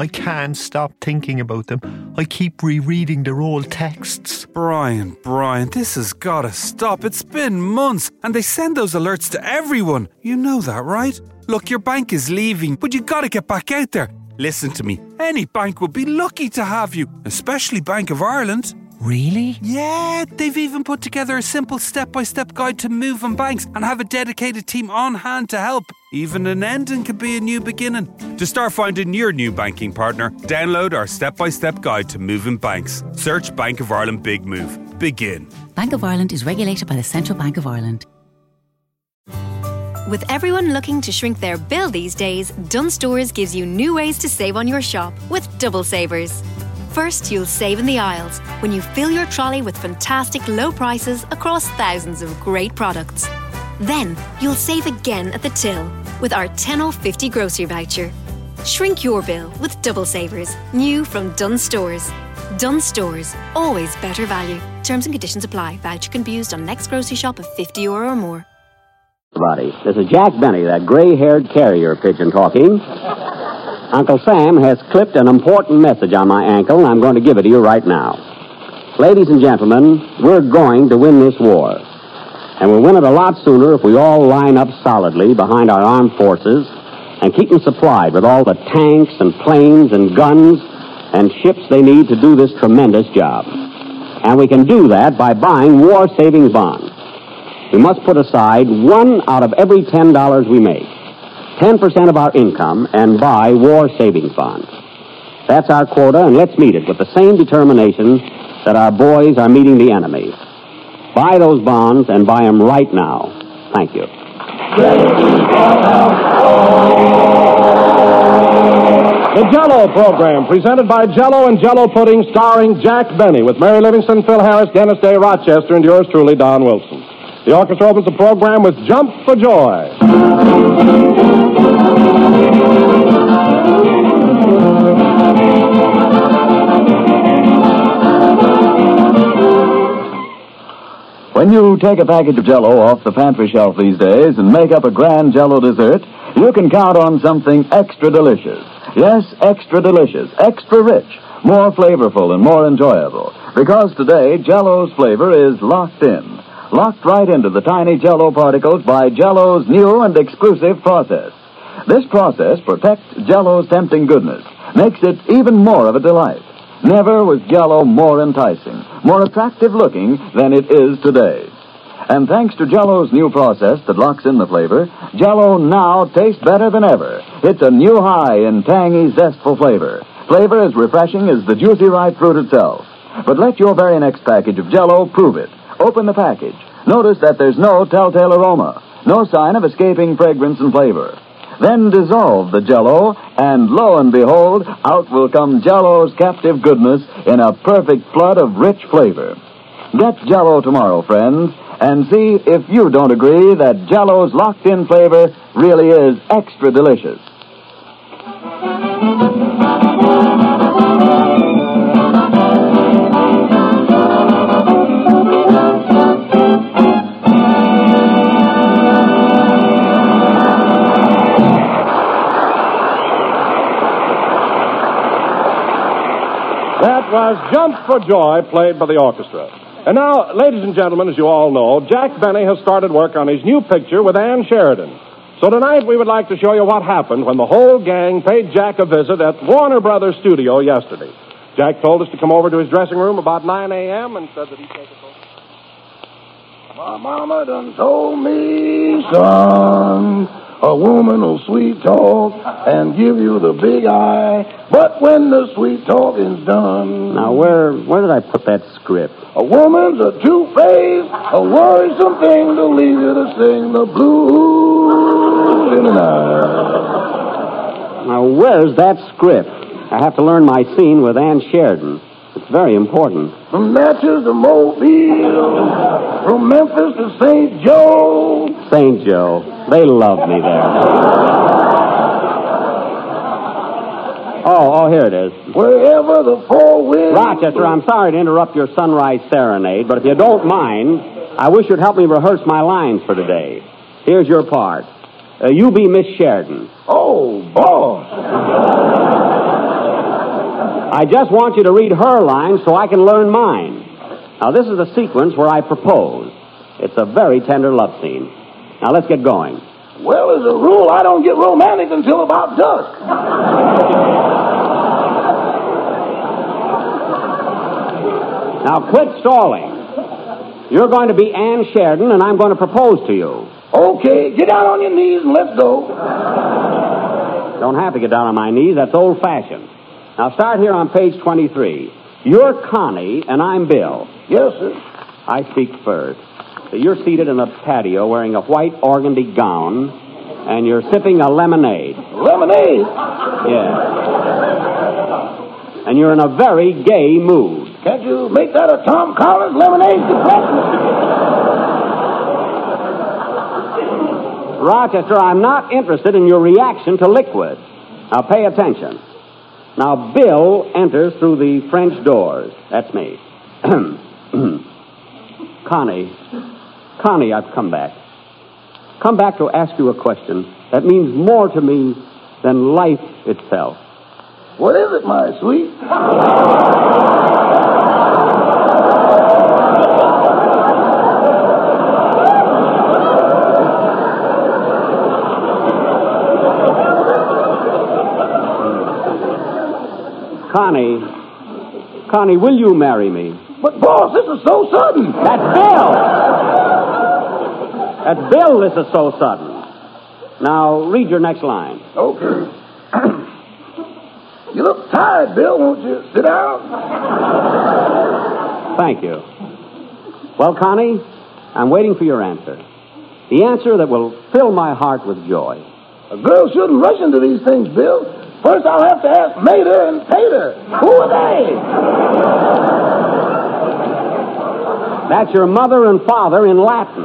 I can't stop thinking about them. I keep rereading their old texts. Brian, Brian, this has got to stop. It's been months, and they send those alerts to everyone. You know that, right? Look, your bank is leaving, but you got to get back out there. Listen to me. Any bank would be lucky to have you, especially Bank of Ireland. Really? Yeah, they've even put together a simple step by step guide to moving banks and have a dedicated team on hand to help. Even an ending could be a new beginning. To start finding your new banking partner, download our step by step guide to moving banks. Search Bank of Ireland Big Move. Begin. Bank of Ireland is regulated by the Central Bank of Ireland. With everyone looking to shrink their bill these days, Dunnes Stores gives you new ways to save on your shop with double savers. First, you'll save in the aisles when you fill your trolley with fantastic low prices across thousands of great products. Then, you'll save again at the till with our 10 off 50 grocery voucher. Shrink your bill with Double Savers, new from Dunnes Stores. Dunnes Stores, always better value. Terms and conditions apply. Voucher can be used on next grocery shop of 50 euro or more. Buddy, this is Jack Benny, that gray-haired carrier pigeon talking. Uncle Sam has clipped an important message on my ankle, and I'm going to give it to you right now. Ladies and gentlemen, we're going to win this war. And we'll win it a lot sooner if we all line up solidly behind our armed forces and keep them supplied with all the tanks and planes and guns and ships they need to do this tremendous job. And we can do that by buying war savings bonds. We must put aside one out of every $10 we make. 10% of our income and buy war savings bonds. That's our quota, and let's meet it with the same determination that our boys are meeting the enemy. Buy those bonds and buy them right now. Thank you. The Jello program, presented by Jello and Jello Pudding, starring Jack Benny, with Mary Livingstone, Phil Harris, Dennis Day, Rochester, and yours truly, Don Wilson. The orchestra opens the program with Jump for Joy. When you take a package of Jello off the pantry shelf these days and make up a grand Jello dessert, you can count on something extra delicious. Yes, extra delicious, extra rich, more flavorful and more enjoyable. Because today, Jello's flavor is locked in, locked right into the tiny Jello particles by Jello's new and exclusive process. This process protects Jello's tempting goodness, makes it even more of a delight. Never was Jello more enticing, more attractive looking than it is today. And thanks to Jello's new process that locks in the flavor, Jello now tastes better than ever. It's a new high in tangy, zestful flavor. Flavor as refreshing as the juicy ripe fruit itself. But let your very next package of Jello prove it. Open the package. Notice that there's no telltale aroma, no sign of escaping fragrance and flavor. Then dissolve the Jello, and lo and behold, out will come Jello's captive goodness in a perfect flood of rich flavor. Get Jello tomorrow, friends, and see if you don't agree that Jello's locked-in flavor really is extra delicious. That was Jump for Joy, played by the orchestra. And now, ladies and gentlemen, as you all know, Jack Benny has started work on his new picture with Ann Sheridan. So tonight we would like to show you what happened when the whole gang paid Jack a visit at Warner Brothers studio yesterday. Jack told us to come over to his dressing room about 9 a.m. and said that he'd take us over. My mama done told me, son, a woman will sweet talk and give you the big eye, but when the sweet talking's done, Now, where where did I put that script? a woman's a two-faced, a worrisome thing to leave you to sing the blues in the night. Now, where's that script? I have to learn my scene with Ann Sheridan. It's very important. From Natchez to Mobile, from Memphis to St. Joe, St. Joe. They love me there. Oh, oh, here it is. wherever the four winds. Rochester, I'm sorry to interrupt your sunrise serenade, but if you don't mind, I wish you'd help me rehearse my lines for today. Here's your part. Uh, you be Miss Sheridan. Oh, boss. I just want you to read her lines so I can learn mine. Now, this is the sequence where I propose. It's a very tender love scene. Now, let's get going. Well, as a rule, I don't get romantic until about dusk. Now, quit stalling. You're going to be Ann Sheridan, and I'm going to propose to you. Okay, get down on your knees and let's go. Don't have to get down on my knees. That's old fashioned. Now, start here on page 23. You're Connie, and I'm Bill. Yes, sir. I speak first. You're seated in the patio wearing a white organdy gown, and you're sipping a lemonade. Lemonade? Yeah. And you're in a very gay mood. Can't you make that a Tom Collins lemonade? Rochester, I'm not interested in your reaction to liquid. Now pay attention. Now, Bill enters through the French doors. That's me. Connie, Connie, I've come back. Come back to ask you a question that means more to me than life itself. What is it, my sweet? Connie, Connie, will you marry me? But, boss, this is so sudden. That's Bill! That's Bill, this is so sudden. Now, read your next line. Okay. you look tired, Bill. Won't you sit down? Thank you. Well, Connie, I'm waiting for your answer. The answer that will fill my heart with joy. A girl shouldn't rush into these things, Bill. First, I'll have to ask Mater and Tater. Who are they? That's your mother and father in Latin.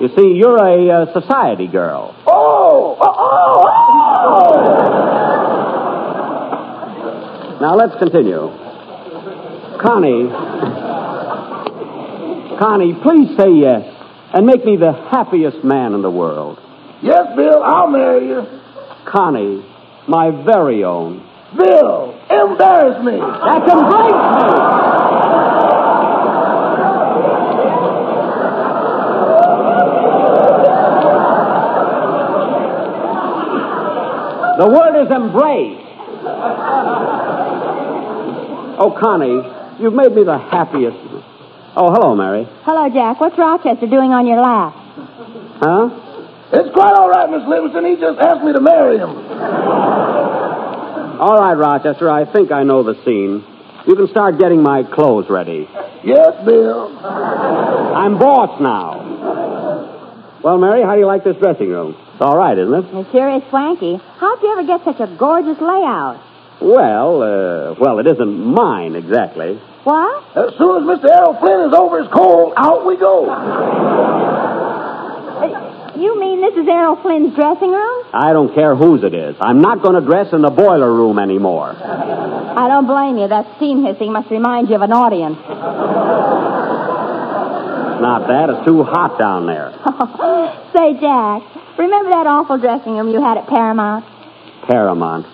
You see, you're a uh, society girl. Oh, oh, oh, oh! Now, let's continue. Connie, Connie, please say yes and make me the happiest man in the world. Yes, Bill, I'll marry you. Connie, my very own. Bill, embarrass me. That's embrace me. The word is embrace. Oh, Connie, you've made me the happiest. Oh, hello, Mary. Hello, Jack. What's Rochester doing on your lap? Huh? It's quite all right, Miss Livingstone. He just asked me to marry him. All right, Rochester, I think I know the scene. You can start getting my clothes ready. Yes, Bill. I'm boss now. Well, Mary, how do you like this dressing room? It's all right, isn't it? It sure is swanky. How'd you ever get such a gorgeous layout? Well, uh, well, it isn't mine exactly. What? As soon as Mr. Errol Flynn is over his cold, out we go. You mean this is Errol Flynn's dressing room? I don't care whose it is. I'm not going to dress in the boiler room anymore. I don't blame you. That steam hissing must remind you of an audience. Not that. It's too hot down there. Say, Jack, remember that awful dressing room you had at Paramount? Paramount.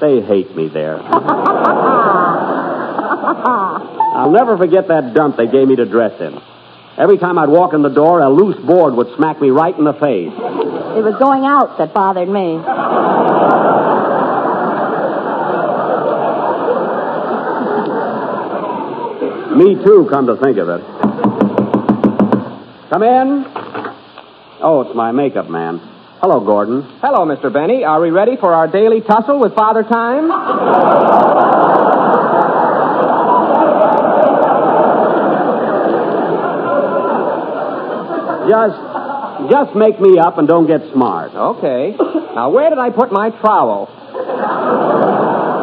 They hate me there. I'll never forget that dump they gave me to dress in. Every time I'd walk in the door, a loose board would smack me right in the face. It was going out that bothered me. Me too, come to think of it. Come in. Oh, it's my makeup man. Hello, Gordon. Hello, Mr. Benny. Are we ready for our daily tussle with Father Time? Just, just make me up and don't get smart. Okay. Now, where did I put my trowel?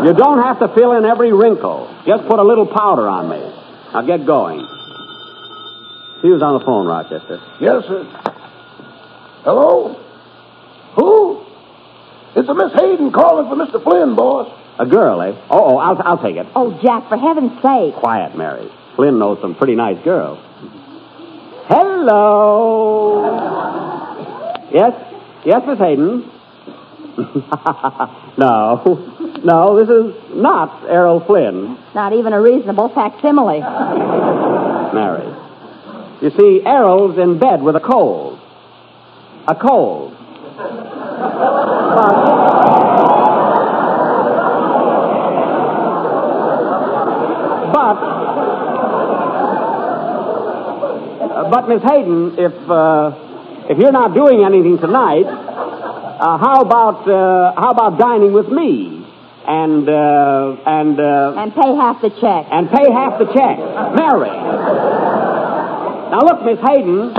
You don't have to fill in every wrinkle. Just put a little powder on me. Now get going. He was on the phone, Rochester. Yes, sir. Hello? Who? It's a Miss Hayden calling for Mr. Flynn, boss. A girl, eh? Oh, oh, I'll, I'll take it. Oh, Jack, for heaven's sake. Quiet, Mary. Flynn knows some pretty nice girls. Hello. Yes? Yes, Miss Hayden? no. No, this is not Errol Flynn, Not even a reasonable facsimile. Mary. You see, Errol's in bed with a cold. A cold. But. But. Miss Hayden, if uh, if you're not doing anything tonight, uh, how about uh, how about dining with me and uh, and uh, And pay half the check. and pay half the check, Mary? Now look, Miss Hayden.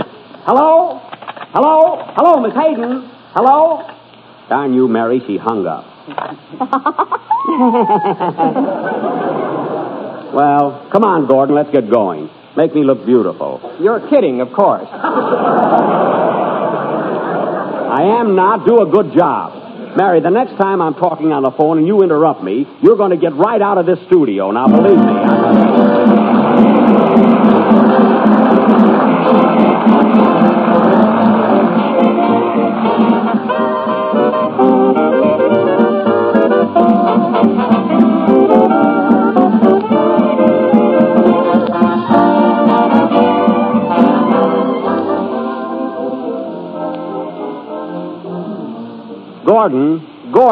Hello, hello, hello, Miss Hayden. Hello. Darn you, Mary. She hung up. Well, come on, Gordon. Let's get going. Make me look beautiful. You're kidding, of course. I am not. Do a good job. Mary, the next time I'm talking on the phone and you interrupt me, you're going to get right out of this studio. Now, believe me. I-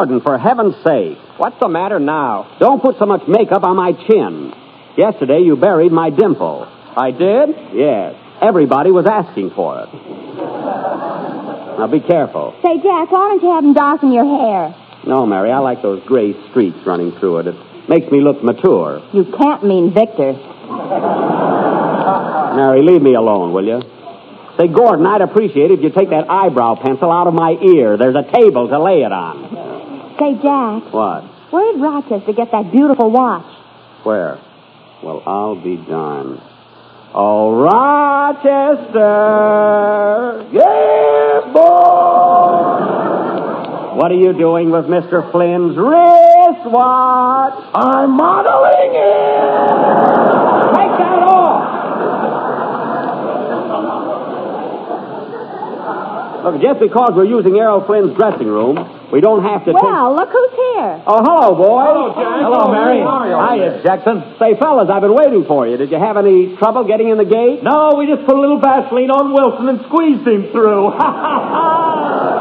Gordon, Gordon, for heaven's sake, What's the matter now? don't put so much makeup on my chin. Yesterday you buried my dimple. I did? Yes. Everybody was asking for it. Now be careful. Say, Jack, why don't you have him darken your hair? No, Mary, I like those gray streaks running through it. It makes me look mature. You can't mean Victor. Mary, leave me alone, will you? Say, Gordon, I'd appreciate it if you take that eyebrow pencil out of my ear. There's a table to lay it on. Say, Jack, What? where did Rochester get that beautiful watch? Where? Well, I'll be darned. Oh, Rochester! Yes, boy! What are you doing with Mr. Flynn's wristwatch? I'm modeling it! Take that off! Look, just because we're using Errol Flynn's dressing room, we don't have to take... Well, look who's here. Oh, hello, boy. Hello, Jack. Hello, Mary. How are? Hiya, Jackson. Say, fellas, I've been waiting for you. Did you have any trouble getting in the gate? No, we just put a little Vaseline on Wilson and squeezed him through. Ha ha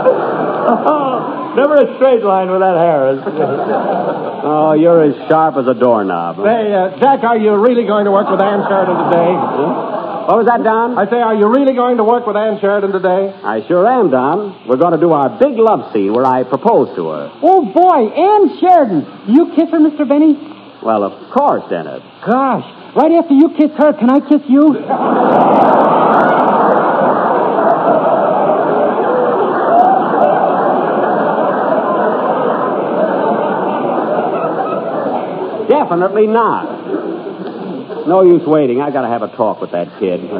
ha! Never a straight line with that Harris. Oh, you're as sharp as a doorknob. huh? Say, uh, Jack, are you really going to work with Ann Sheridan today? What was that, Don? I say, are you really going to work with Ann Sheridan today? I sure am, Don. We're going to do our big love scene where I propose to her. Oh, boy, Ann Sheridan. You kiss her, Mr. Benny? Well, of course, Dennis. Gosh, right after you kiss her, can I kiss you? Definitely not. No use waiting. I got to have a talk with that kid.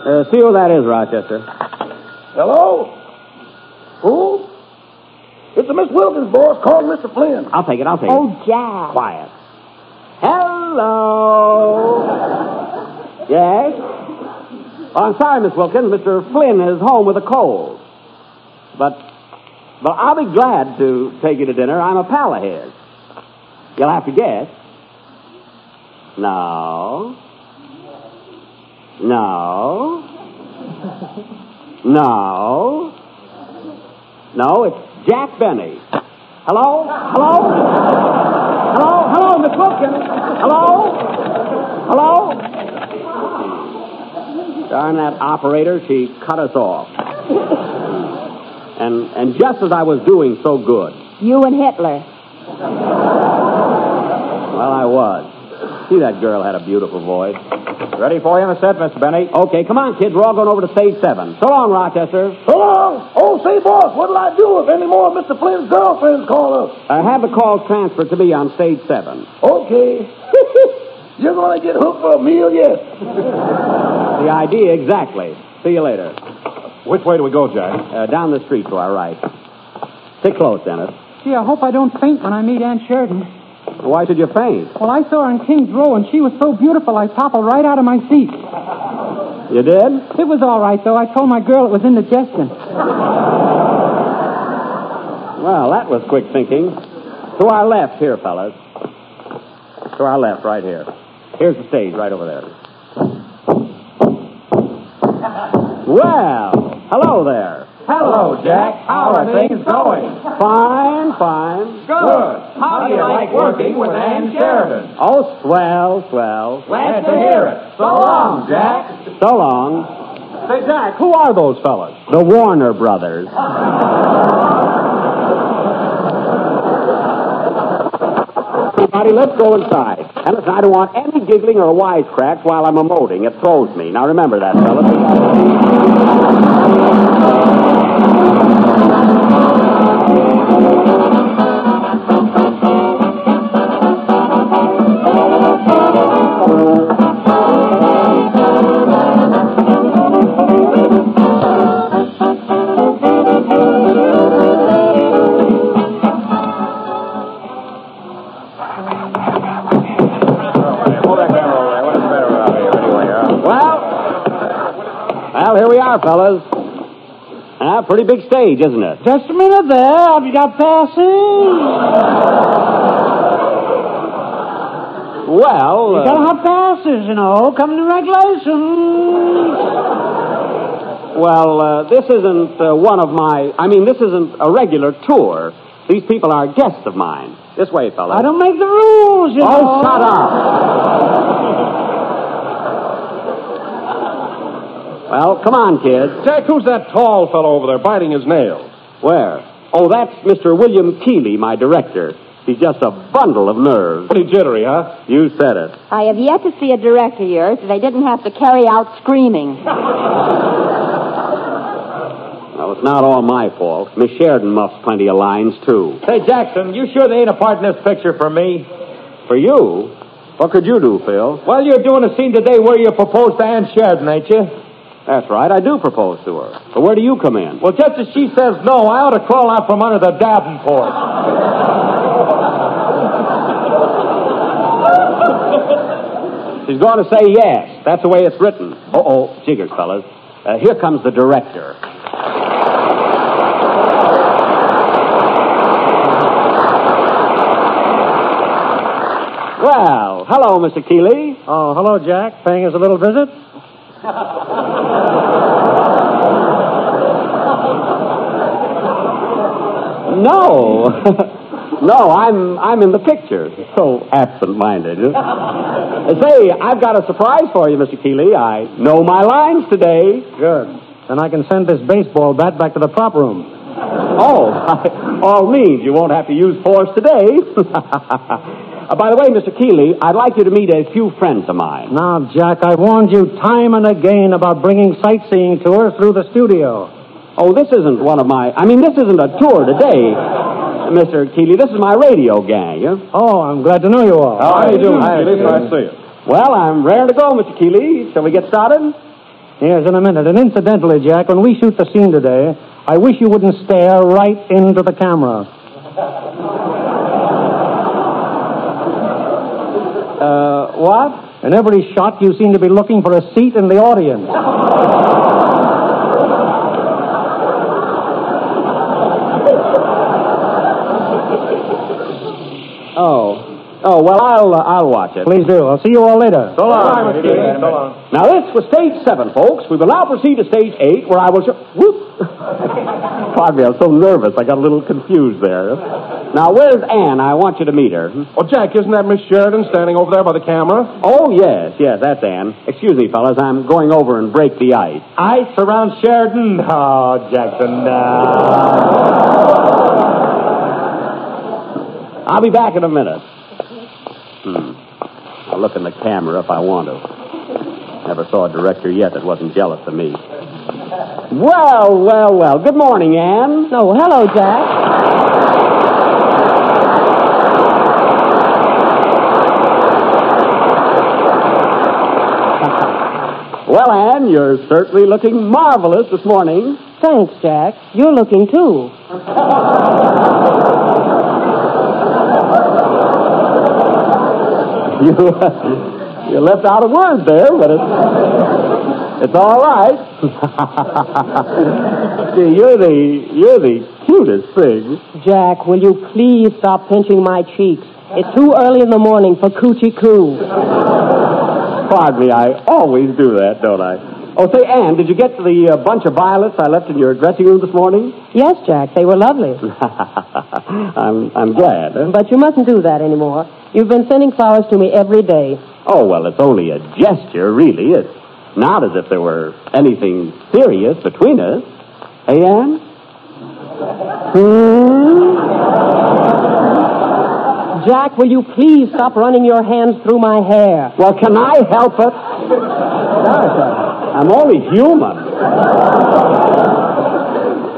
Uh, see who that is, Rochester. Hello? Who? It's a Miss Wilkins, boss. Call Mr. Flynn. I'll take it. I'll take it. Oh, Jack. Quiet. Hello. Yes? Oh, I'm sorry, Miss Wilkins. Mr. Flynn is home with a cold. But, but I'll be glad to take you to dinner. I'm a pal of his. You'll have to guess. No. No. No. No, it's Jack Benny. Hello? Hello? Hello? Hello, Miss Wilkins? Hello? Hello? Darn that operator, she cut us off. And and just as I was doing so good. You and Hitler. Well, I was. See, that girl had a beautiful voice. Ready for you in the set, Mr. Benny? Okay, come on, kids. We're all going over to stage seven. So long, Rochester. So long. Oh, say, boss, what'll I do if any more of Mr. Flynn's girlfriends call up? Uh, have the call transferred to me on stage seven. Okay. You're going to get hooked for a meal yet. The idea, exactly. See you later. Which way do we go, Jack? Uh, down the street to our right. Stick close, Dennis. Gee, I hope I don't faint when I meet Ann Sheridan. Why should you faint? Well, I saw her in King's Row, and she was so beautiful I toppled right out of my seat. You did? It was all right, though. I told my girl it was indigestion. Well, that was quick thinking. To our left here, fellas. To our left, right here. Here's the stage, right over there. Well, hello there. Hello, Jack. How are things going? Fine, fine. Good. How do you like working with Ann Sheridan? Oh, swell, swell. Glad to hear it. So long, Jack. So long. Say, Jack, who are those fellas? The Warner Brothers. Everybody, let's go inside. And listen, I don't want any giggling or wisecracks while I'm emoting. It throws me. Now remember that, fellas. Thank you. Pretty big stage, isn't it? Just a minute there. Have you got passes? Well, You uh, gotta have passes, you know. Come to regulations. well, uh, this isn't uh, one of my. I mean, this isn't a regular tour. These people are guests of mine. This way, fellas. I don't make the rules, you know. Oh, shut up. Well, come on, kids. Jack, who's that tall fellow over there biting his nails? Where? Oh, that's Mr. William Keighley, my director. He's just a bundle of nerves. Pretty jittery, huh? You said it. I have yet to see a director yours that they didn't have to carry out screaming. Well, it's not all my fault. Miss Sheridan muffs plenty of lines, too. Say, Jackson, you sure they ain't a part in this picture for me? For you? What could you do, Phil? Well, you're doing a scene today where you propose to Ann Sheridan, ain't you? That's right, I do propose to her. But where do you come in? Well, just as she says no, I ought to crawl out from under the Davenport. She's going to say yes. That's the way it's written. Uh-oh, jiggers, fellas. Uh, here comes the director. Well, hello, Mr. Keighley. Oh, hello, Jack. Paying us a little visit? No. no, I'm I'm in the picture. So absent-minded. Say, I've got a surprise for you, Mr. Keighley. I know my lines today. Good. Then I can send this baseball bat back to the prop room. Oh, by all means, you won't have to use force today. Uh, by the way, Mr. Keighley, I'd like you to meet a few friends of mine. Now, Jack, I warned you time and again about bringing sightseeing tours through the studio. Oh, this isn't one of my. I mean, this isn't a tour today, Mr. Keighley. This is my radio gang. Yeah? Oh, I'm glad to know you all. How do you doing, Hi, Keighley? Keighley. Nice to see you. Well, I'm raring to go, Mr. Keighley. Shall we get started? Yes, in a minute. And incidentally, Jack, when we shoot the scene today, I wish you wouldn't stare right into the camera. Uh, what? In every shot, you seem to be looking for a seat in the audience. Oh. Well, I'll, uh, I'll watch it. Please do. I'll see you all later. So long, Mr. Keighley. So long. Now, this was stage seven, folks. We will now proceed to stage eight, where I will show. Whoop! Pardon me, I'm so nervous. I got a little confused there. Now, where's Ann? I want you to meet her. Oh, Jack, isn't that Miss Sheridan standing over there by the camera? Oh, yes, yes, that's Ann. Excuse me, fellas. I'm going over and break the ice. Ice around Sheridan? Oh, Jackson, no. I'll be back in a minute. Hmm. I'll look in the camera if I want to. Never saw a director yet that wasn't jealous of me. Well, well, well. Good morning, Ann. Oh, hello, Jack. Well, Ann, you're certainly looking marvelous this morning. Thanks, Jack. You're looking too. You, you left out a word there, but it's, it's all right. See, you're the you're the cutest thing. Jack, will you please stop pinching my cheeks? It's too early in the morning for coochie coo. Pardon me, I always do that, don't I? Oh, say, Ann, did you get the uh, bunch of violets I left in your dressing room this morning? Yes, Jack, they were lovely. I'm, I'm glad. Huh? But you mustn't do that anymore. You've been sending flowers to me every day. Oh, well, it's only a gesture, really. It's not as if there were anything serious between us. Hey, Ann? Hmm? Jack, will you please stop running your hands through my hair? Well, can I help it? I'm only human.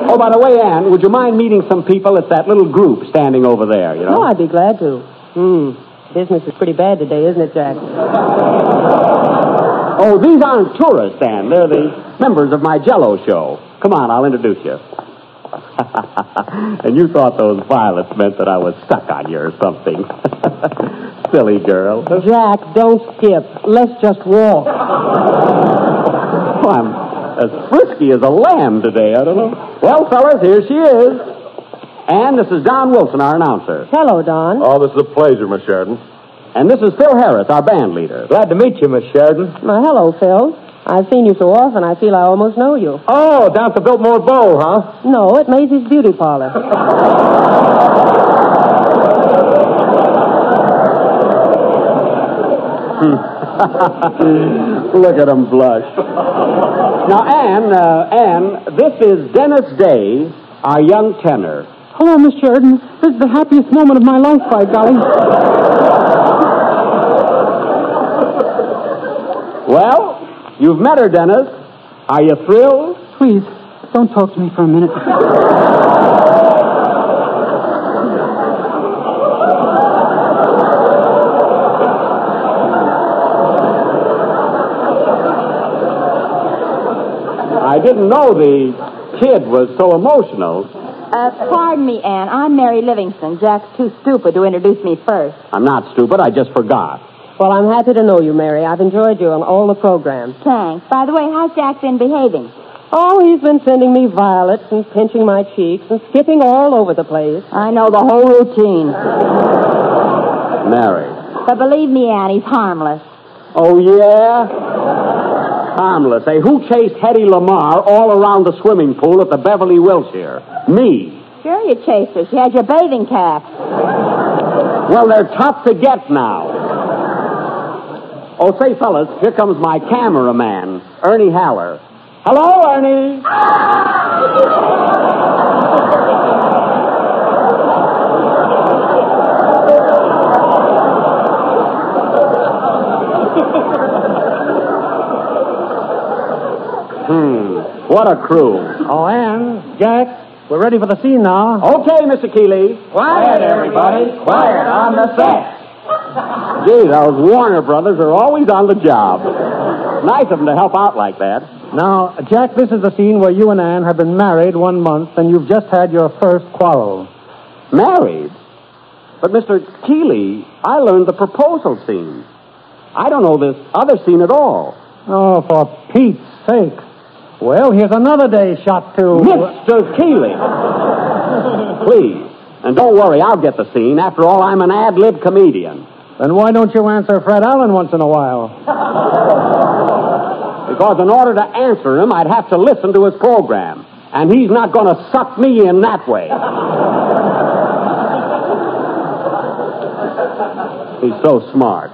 Oh, by the way, Ann, would you mind meeting some people? It's that little group standing over there, you know? Oh, I'd be glad to. Hmm. Business is pretty bad today, isn't it, Jack? Oh, these aren't tourists, Ann. They're the members of my Jello show. Come on, I'll introduce you. and you thought those violets meant that I was stuck on you or something. Silly girl. Jack, don't skip. Let's just walk. Oh, I'm as frisky as a lamb today, I don't know. Well, fellas, here she is. And this is Don Wilson, our announcer. Hello, Don. Oh, this is a pleasure, Miss Sheridan. And this is Phil Harris, our band leader. Glad to meet you, Miss Sheridan. Well, hello, Phil. I've seen you so often, I feel I almost know you. Oh, down at the Biltmore Bowl, huh? No, at Maisie's Beauty Parlor. Look at him blush. Now, Ann, uh, Ann, this is Dennis Day, our young tenor. Hello, Miss Sheridan. This is the happiest moment of my life, by golly. Well, you've met her, Dennis. Are you thrilled? Please, don't talk to me for a minute. I didn't know the kid was so emotional. Uh, pardon me, Ann. I'm Mary Livingstone. Jack's too stupid to introduce me first. I'm not stupid. I just forgot. Well, I'm happy to know you, Mary. I've enjoyed you on all the programs. Thanks. By the way, how's Jack been behaving? Oh, he's been sending me violets and pinching my cheeks and skipping all over the place. I know the whole routine. Mary. But believe me, Ann, he's harmless. Oh, yeah? Harmless. Hey, who chased Hedy Lamarr all around the swimming pool at the Beverly Wilshire? Me. Sure you chased her. She had your bathing cap. Well, they're tough to get now. Oh, say, fellas, here comes my cameraman, Ernie Haller. Hello, Ernie. Hmm. What a crew. Oh, Ann, Jack, we're ready for the scene now. Okay, Mr. Keighley. Quiet, everybody. Quiet on the set. Gee, those Warner brothers are always on the job. Nice of them to help out like that. Now, Jack, this is the scene where you and Ann have been married one month and you've just had your first quarrel. Married? But, Mr. Keighley, I learned the proposal scene. I don't know this other scene at all. Oh, for Pete's sake. Well, here's another day shot to. Uh, Mr. Keighley! Please. And don't worry, I'll get the scene. After all, I'm an ad lib comedian. Then why don't you answer Fred Allen once in a while? Because in order to answer him, I'd have to listen to his program. And he's not going to suck me in that way. He's so smart.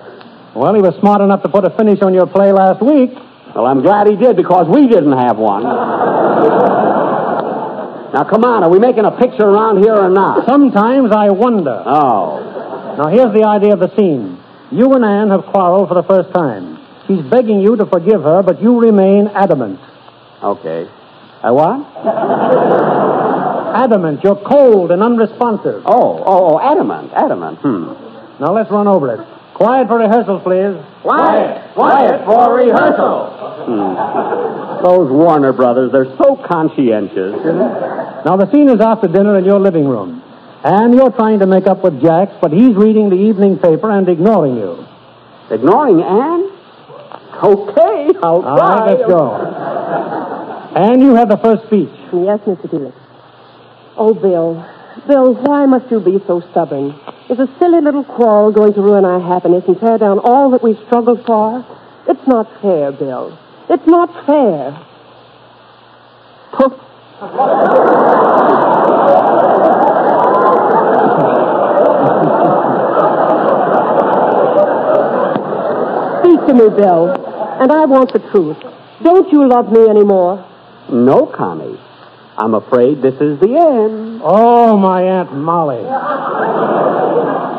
Well, he was smart enough to put a finish on your play last week. Well, I'm glad he did because we didn't have one. Now, come on, are we making a picture around here or not? Sometimes I wonder. Oh. Now, here's the idea of the scene. You and Ann have quarreled for the first time. She's begging you to forgive her, but you remain adamant. Okay. Uh, what? Adamant. You're cold and unresponsive. Oh, oh, oh, adamant, adamant. Hmm. Now, let's run over it. Quiet for rehearsals, please. Quiet. Quiet for rehearsal. Hmm. Those Warner brothers, they're so conscientious. Now, the scene is after dinner in your living room. And you're trying to make up with Jack, but he's reading the evening paper and ignoring you. Ignoring Ann? Okay, I'll try. right, let's go. And you have the first speech. Yes, Mr. Keighley. Oh, Bill. Bill, why must you be so stubborn? Is a silly little quarrel going to ruin our happiness and tear down all that we've struggled for? It's not fair, Bill. It's not fair. Speak to me, Bill. And I want the truth. Don't you love me anymore? No, Connie. I'm afraid this is the end. Oh, my Aunt Molly.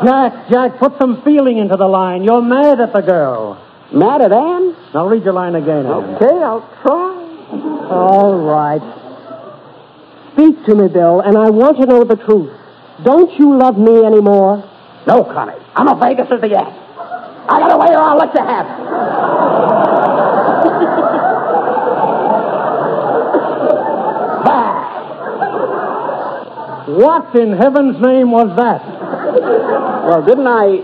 Jack, Jack, put some feeling into the line. You're mad at the girl. Mad at Ann? Now read your line again. Okay, I'll try. All right. Speak to me, Bill, and I want to know the truth. Don't you love me anymore? No, Connie. I'm afraid this is the end. I got away or I'll let you have it. What in heaven's name was that? Well, didn't I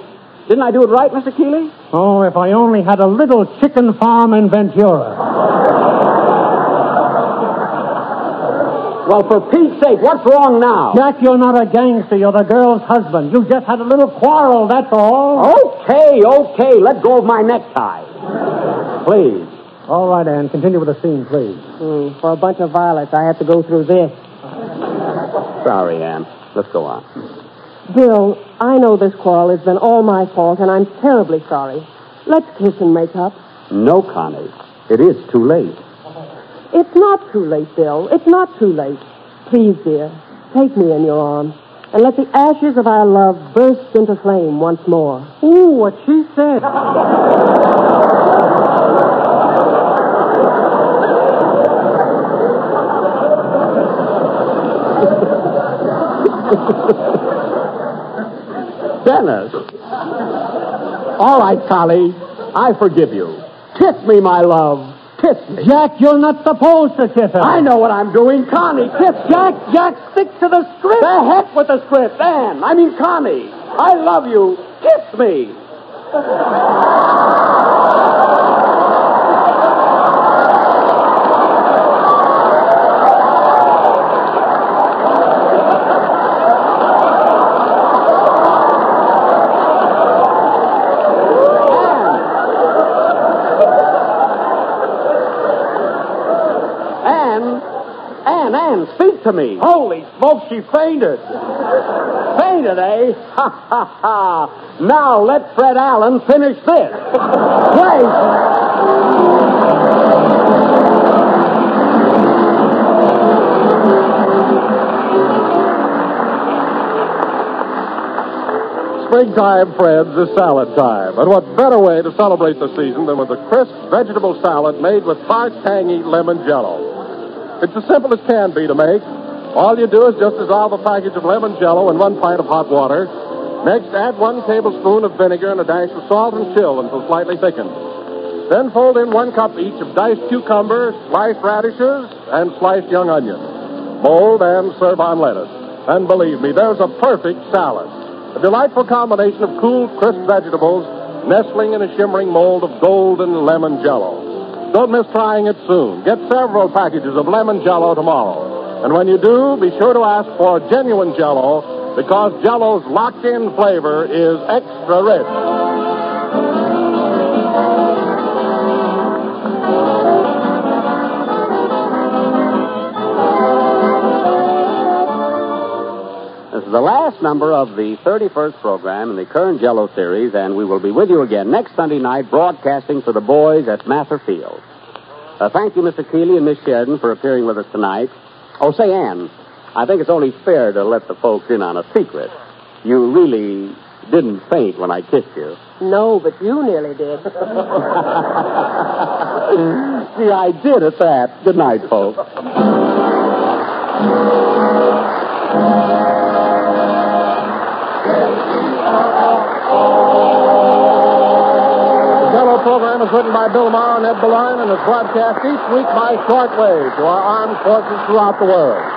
didn't I do it right, Mr. Keighley? Oh, if I only had a little chicken farm in Ventura. Well, for Pete's sake, what's wrong now? Jack, you're not a gangster. You're the girl's husband. You just had a little quarrel, that's all. Okay, okay. Let go of my necktie. Please. All right, Ann. Continue with the scene, please. Hmm, for a bunch of violets, I have to go through this. Sorry, Ann. Let's go on. Bill, I know this quarrel has been all my fault, and I'm terribly sorry. Let's kiss and make up. No, Connie. It is too late. It's not too late, Bill. It's not too late. Please, dear, take me in your arms and let the ashes of our love burst into flame once more. Ooh, what she said. Dennis. All right, Connie. I forgive you. Kiss me, my love. Kiss me. Jack, you're not supposed to kiss her. I know what I'm doing. Connie, kiss Jack, Jack, stick to the script. The heck with the script. Ann, I mean Connie. I love you. Kiss me. Ann, Ann, Ann, speak to me. Holy smoke, she fainted. fainted, eh? Ha, ha, ha. Now let Fred Allen finish this. Play. Springtime, friends, is salad time. And what better way to celebrate the season than with a crisp vegetable salad made with tart, tangy lemon jello? It's as simple as can be to make. All you do is just dissolve a package of lemon jello in one pint of hot water. Next, add one tablespoon of vinegar and a dash of salt and chill until slightly thickened. Then fold in one cup each of diced cucumber, sliced radishes, and sliced young onion. Mold and serve on lettuce. And believe me, there's a perfect salad. A delightful combination of cool, crisp vegetables nestling in a shimmering mold of golden lemon jello. Don't miss trying it soon. Get several packages of lemon jello tomorrow. And when you do, be sure to ask for genuine jello because jello's locked in flavor is extra rich. This is the last number of the 31st program in the current Jello series, and we will be with you again next Sunday night broadcasting for the boys at Mather Field. Uh, thank you, Mr. Keighley and Miss Sheridan, for appearing with us tonight. Oh, say, Ann, I think it's only fair to let the folks in on a secret. You really didn't faint when I kissed you. No, but you nearly did. See, I did at that. Good night, folks. Written by Bill Morrow and Ed Beloin and is broadcast each week by shortwave to our armed forces throughout the world.